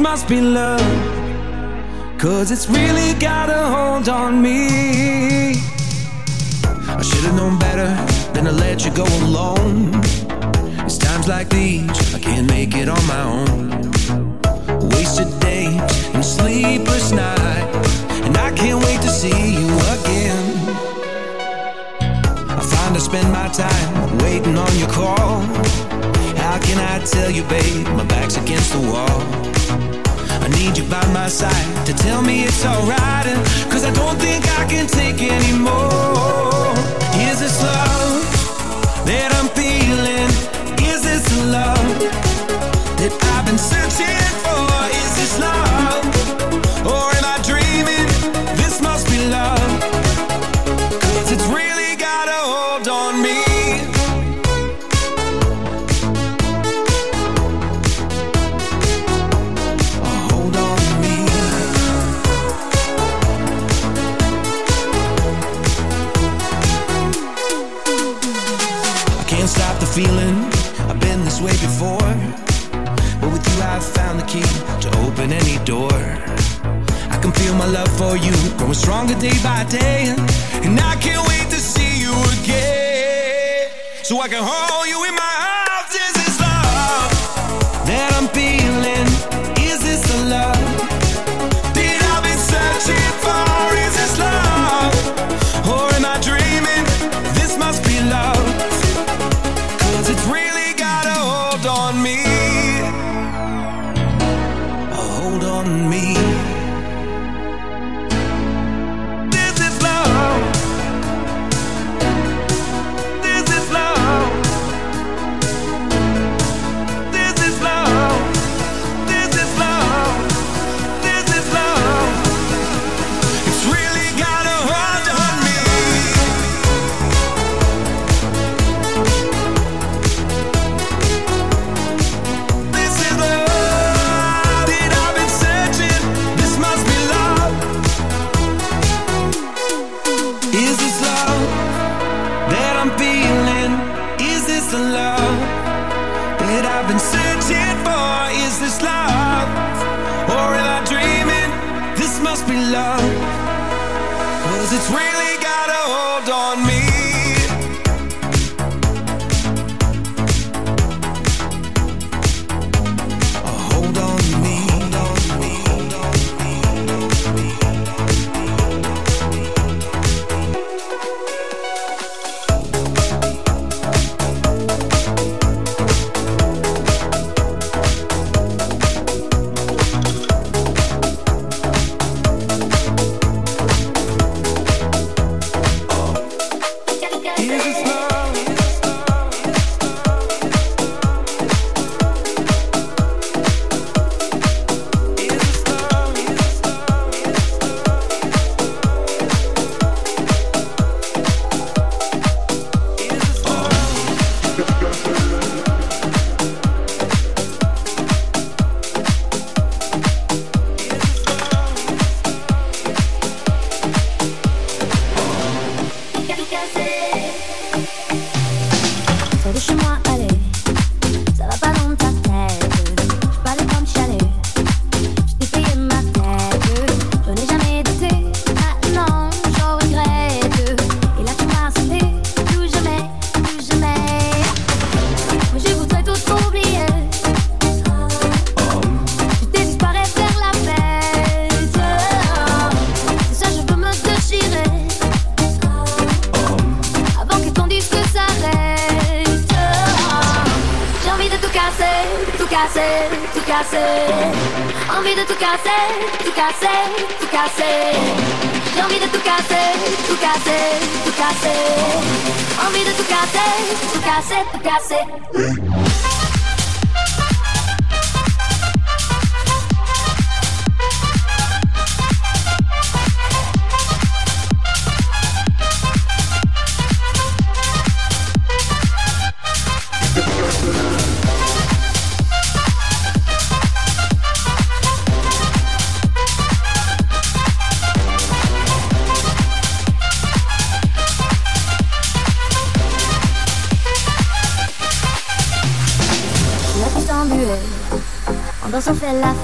must be love. Cause it's really got a hold on me. I should've known better than to let you go alone. It's times like these, I can't make it on my own. Wasted days and sleepless nights. And I can't wait to see you again. I find I spend my time waiting on your call. How can I tell you, babe? My back's against the wall need you by my side to tell me it's alright. Cause I don't think I can take anymore. Is this love that I'm feeling? Is this love that I've been searching? key to open any door. I can feel my love for you growing stronger day by day, and I can't wait to see you again, so I can hold you in my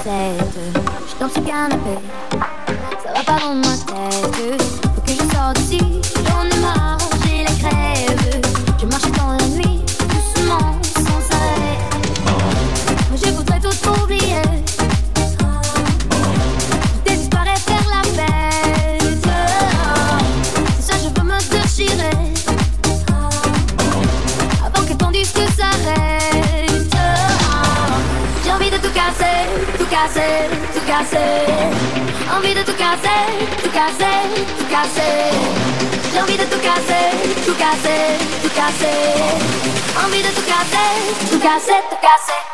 table. Je tombe sur le canapé. casser, j'ai envie de tout casser, tout casser, tout casser, envie de tout casser, tout casser, tout casser.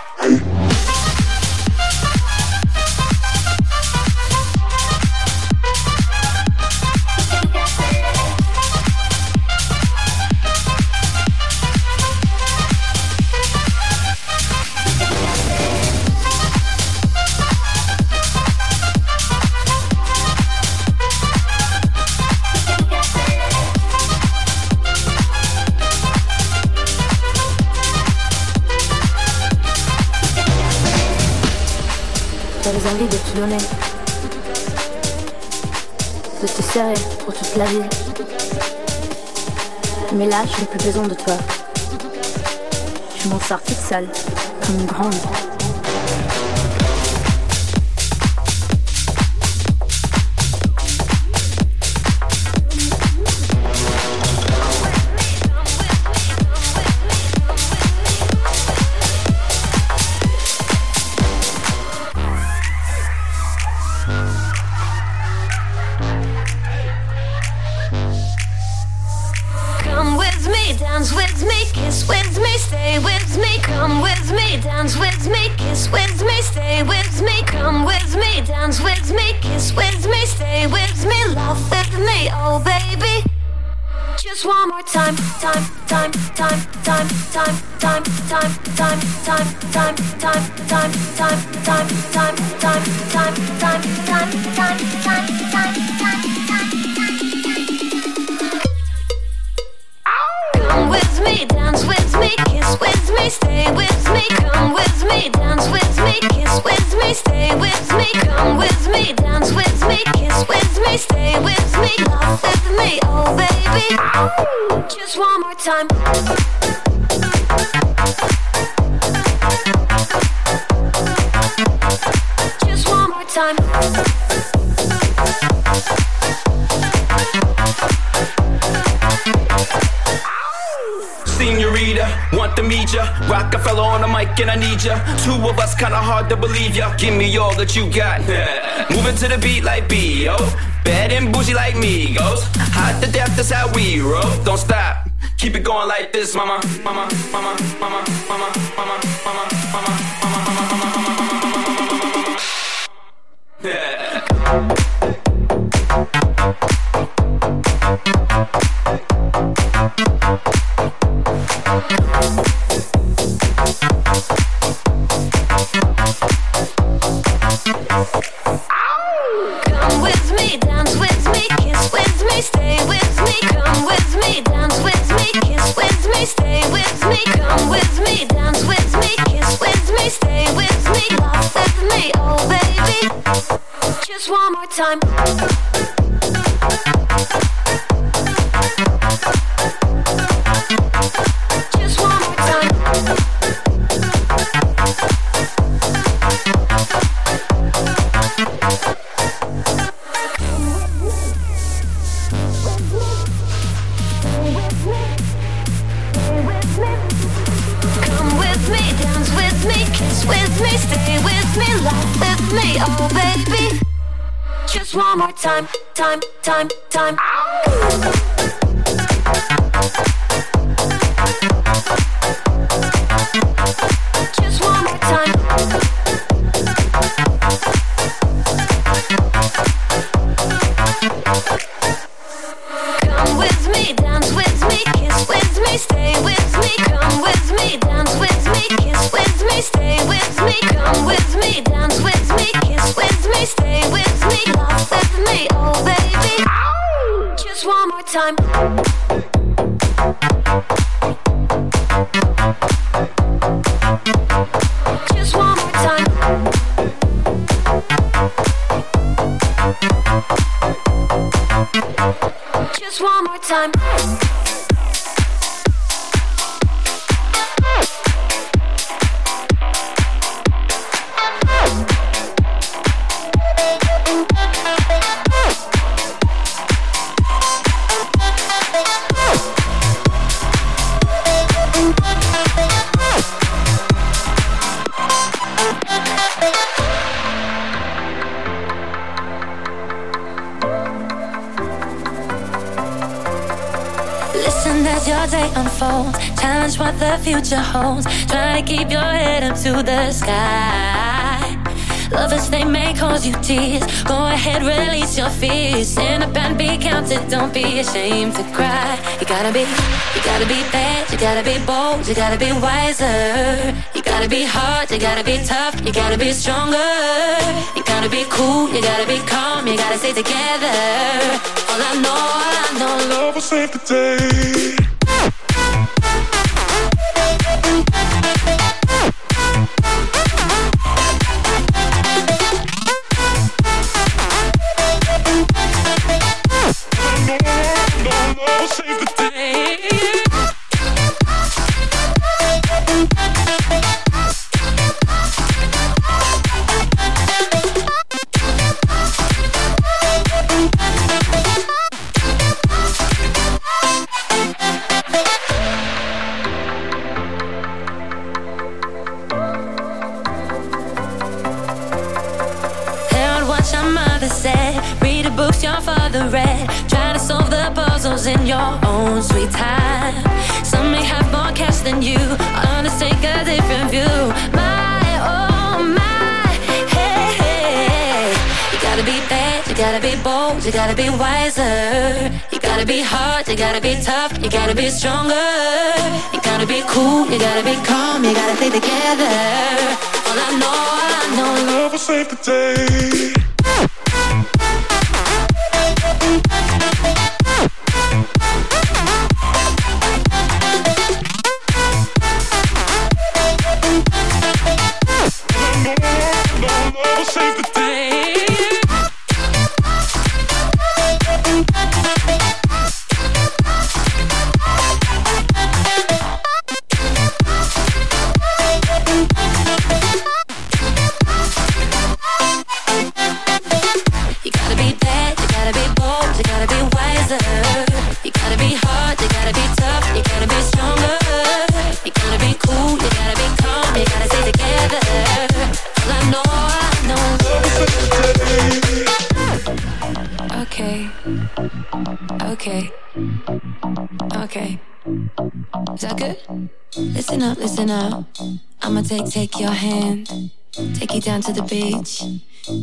donner, de te serrer pour toute la vie. Mais là, je n'ai plus besoin de toi. Je m'en sors toute seule, comme une grande. mama, mama. Time. The future holds. Try to keep your head up to the sky. Lovers, they may cause you tears. Go ahead, release your fears. Stand up and be counted. Don't be ashamed to cry. You gotta be, you gotta be bad. You gotta be bold. You gotta be wiser. You gotta be hard. You gotta be tough. You gotta be stronger. You gotta be cool. You gotta be calm. You gotta stay together. All I know, all I know, Love will save the day. The in your own sweet time. Some may have more cash than you. Others take a different view. My, oh my, hey, hey. You gotta be bad, you gotta be bold, you gotta be wiser. You gotta be hard, you gotta be tough, you gotta be stronger. You gotta be cool, you gotta be calm, you gotta stay together. All I know, all I know, Love will save the day. To the beach.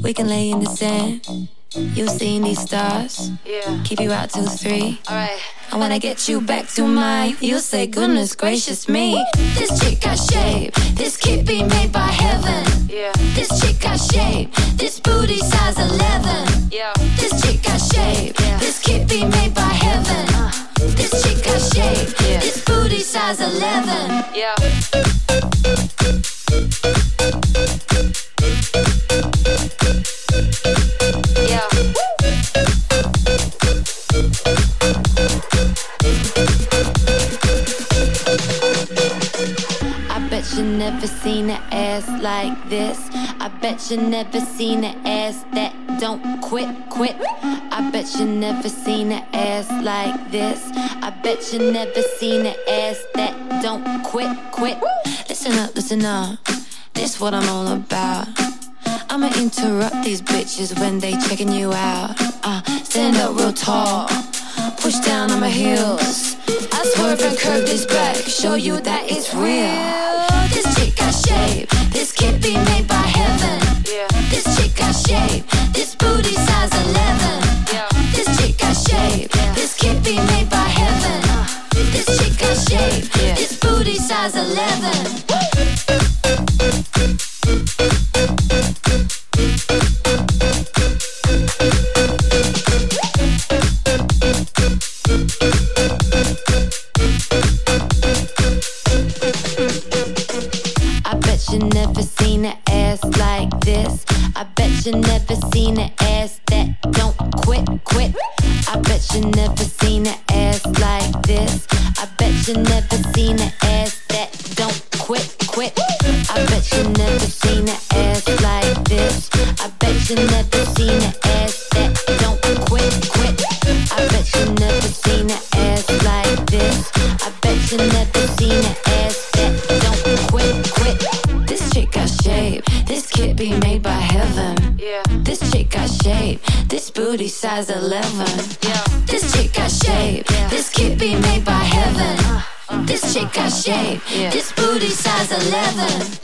We can lay in the sand. You'll see these stars. Yeah. Keep you out till three. Alright. I get you back to mine, you'll say, goodness gracious me. This chick got shape. This kid be made by heaven. Yeah. This chick got shape. This booty size 11. Yeah. This chick got shape. Yeah. This kid be made by heaven. Uh. This chick got shape. Yeah. This booty size 11. Yeah. Yeah. this. I bet you never seen an ass that don't quit, quit. I bet you never seen an ass like this. I bet you never seen an ass that don't quit, quit. Listen up, listen up. This what I'm all about. I'ma interrupt these bitches when they checking you out. Uh, stand up real tall, push down on my heels. I swerve and curve this back, show you that it's real chick shape. This be made by heaven. This chick got shape. This booty size 11. This chick shape. Be made by heaven. Uh. This chick got shape. This booty size 11. you never seen an ass that don't quit, quit. I bet you never seen an ass like this. I bet you never seen an ass that don't quit, quit. I bet you never seen an ass like this. I bet you never seen an ass. 11. Yeah. This chick got shape. This booty size 11. Yeah. This chick got shape. Yeah. This could be made by heaven. Uh, uh, this chick got shape. This booty size 11.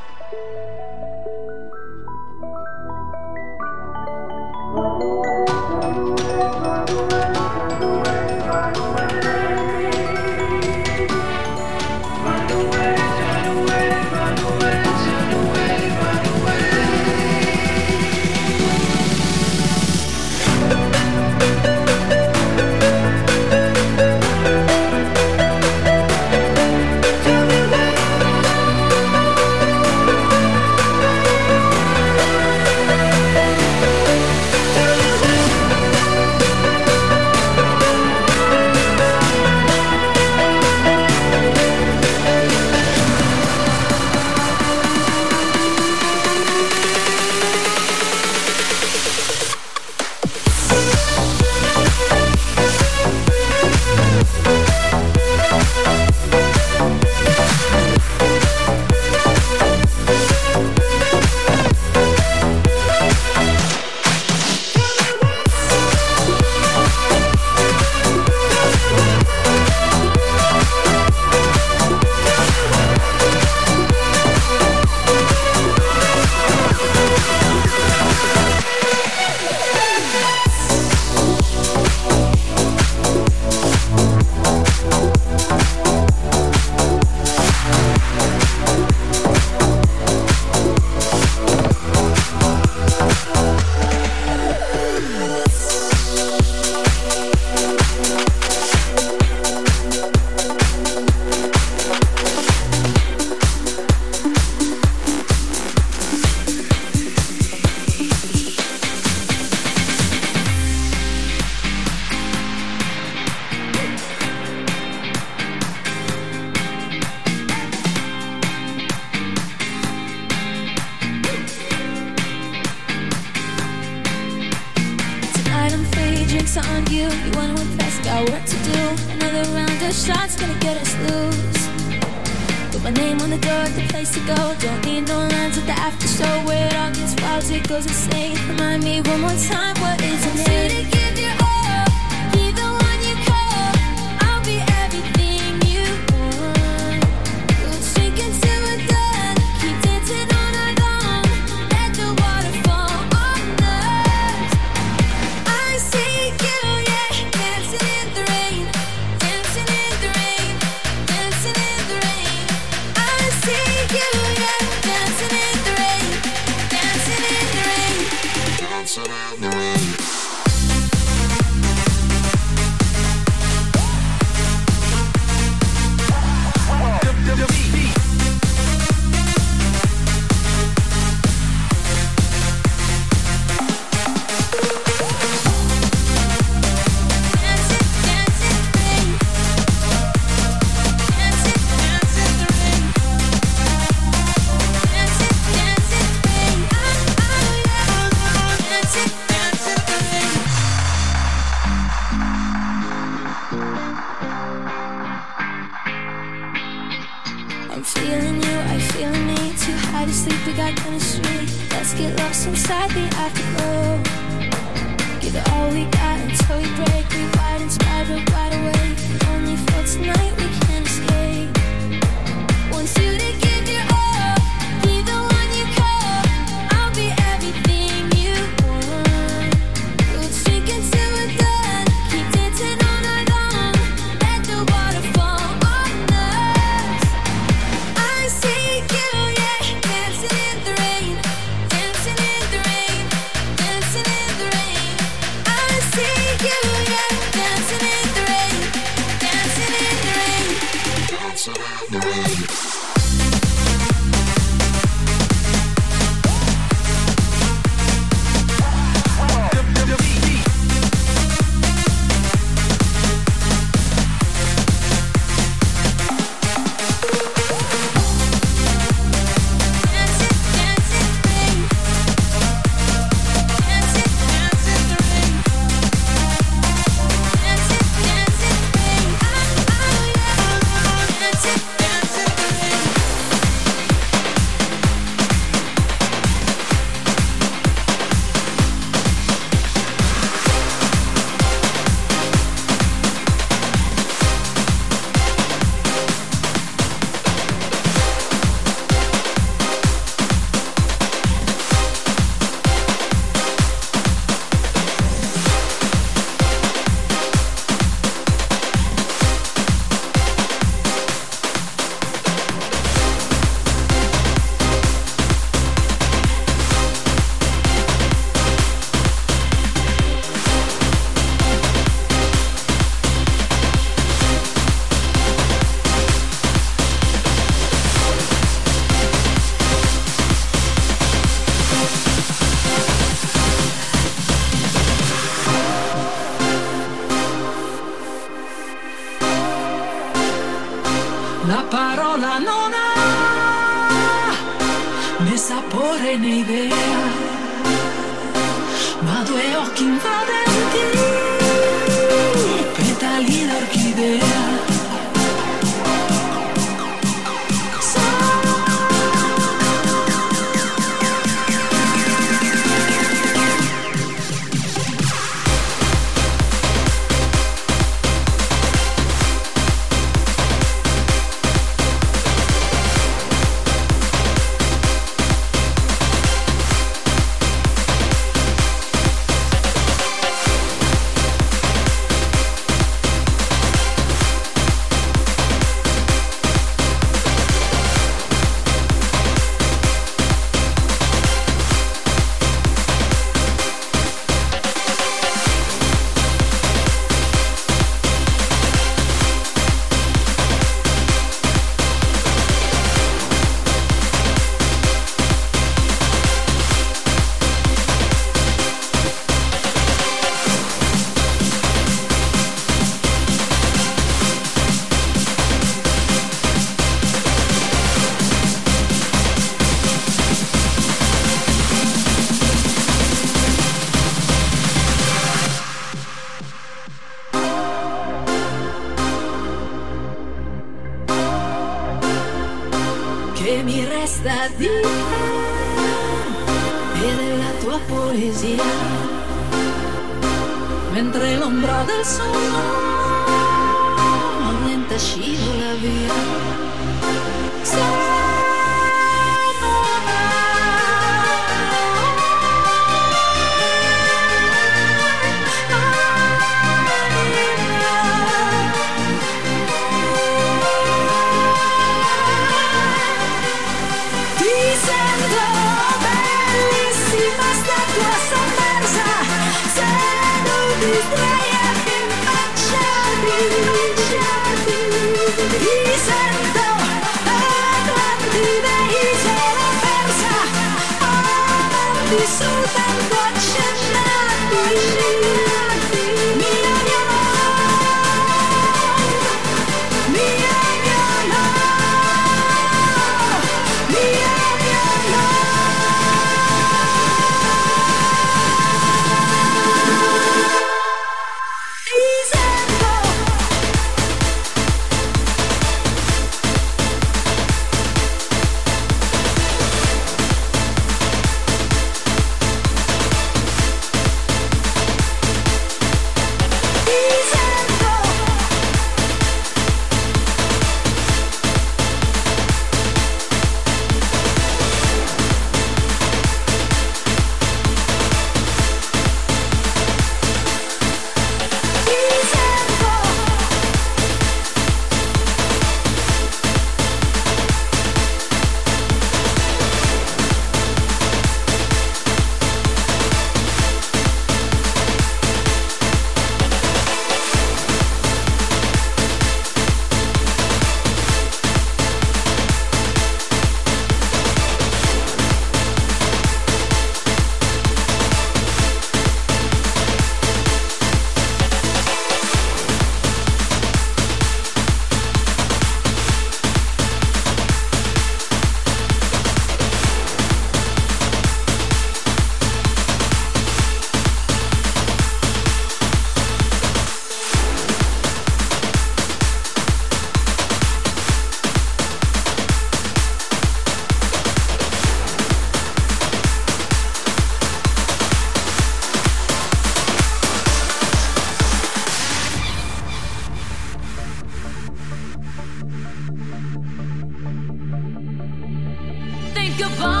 goodbye.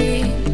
If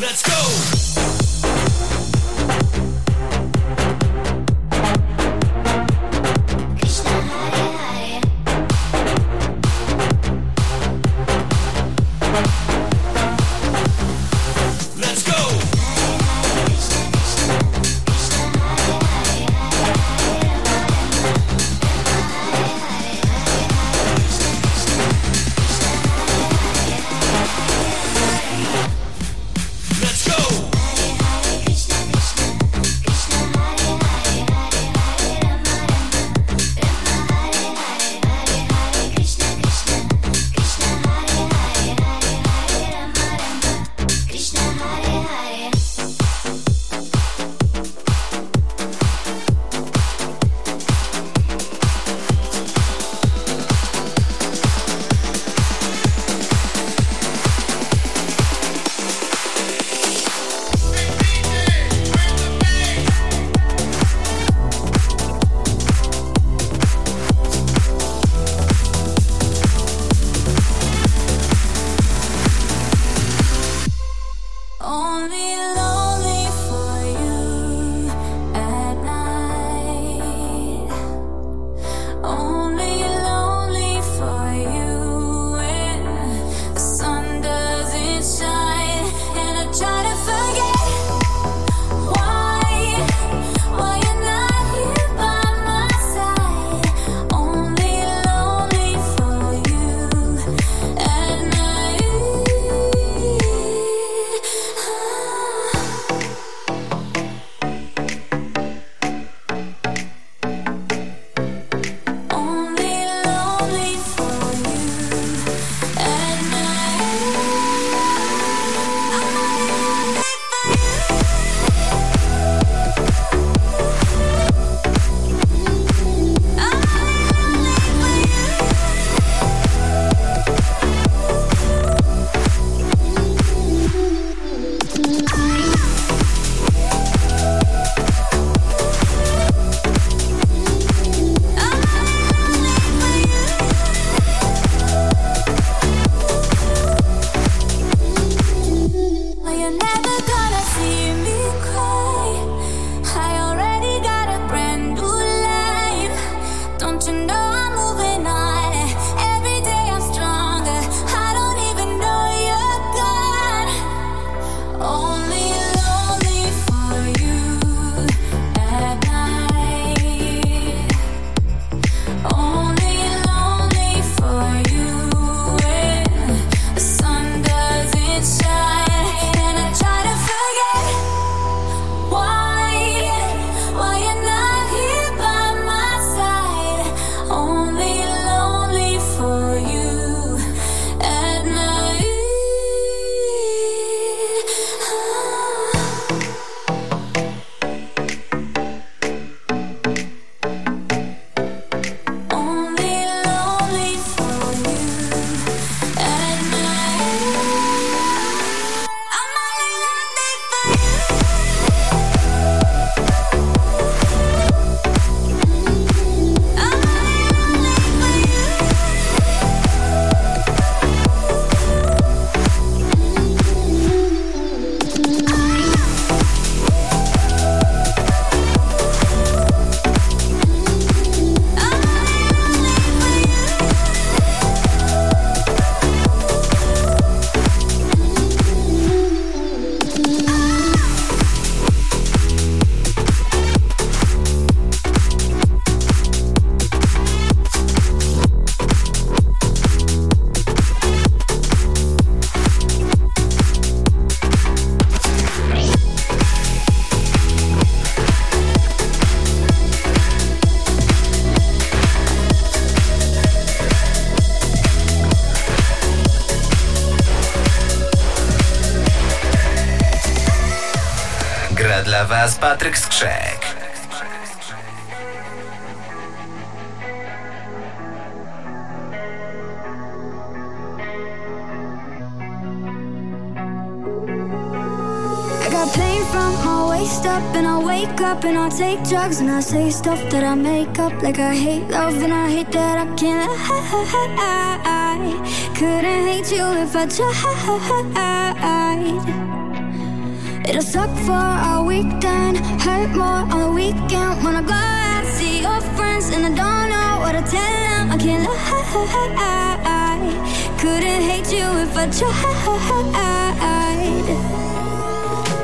Let's go. Waist up and I wake up and I take drugs and I say stuff that I make up like I hate love and I hate that I can't I couldn't hate you if I tried It'll suck for a weekend Hurt more on the weekend When I go out see your friends And I don't know what to tell them I can't lie Couldn't hate you if I tried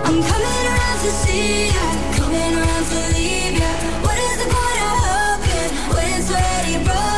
I'm coming around to see ya, coming around to leave ya. What is the point of hoping when it's already broken?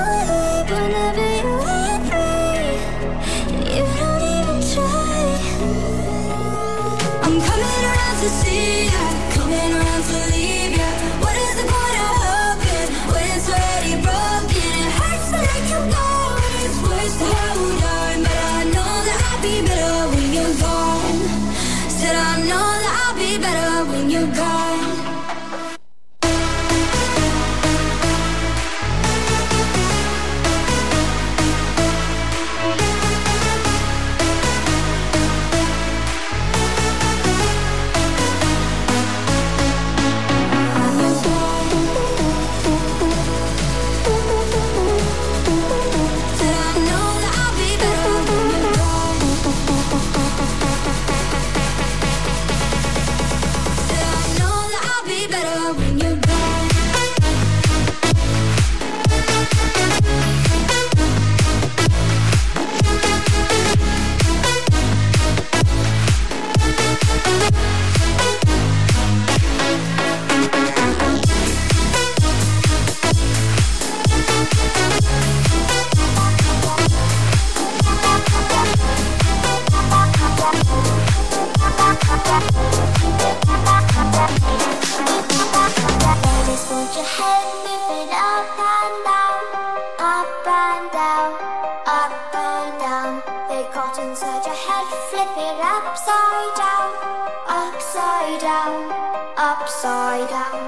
upside down.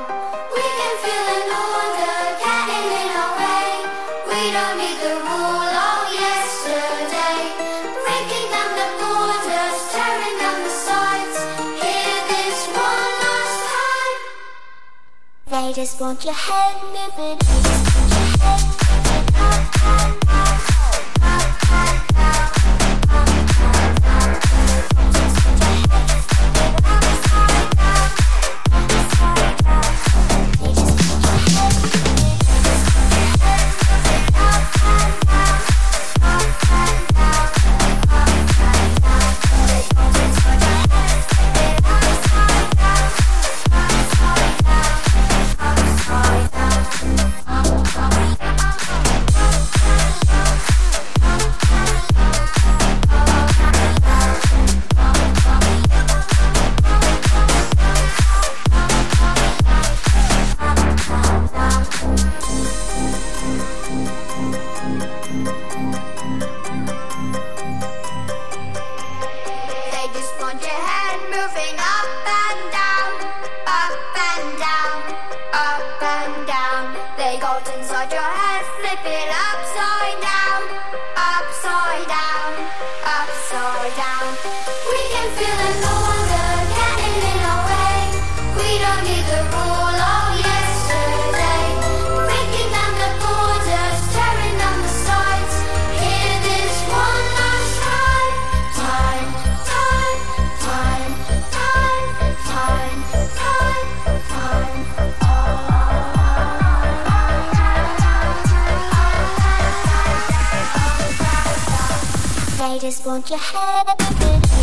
We can feel an order getting in our way. We don't need the rule of yesterday. Breaking down the borders, tearing down the sides. Hear this one last time. They just want your head moving. just want your head.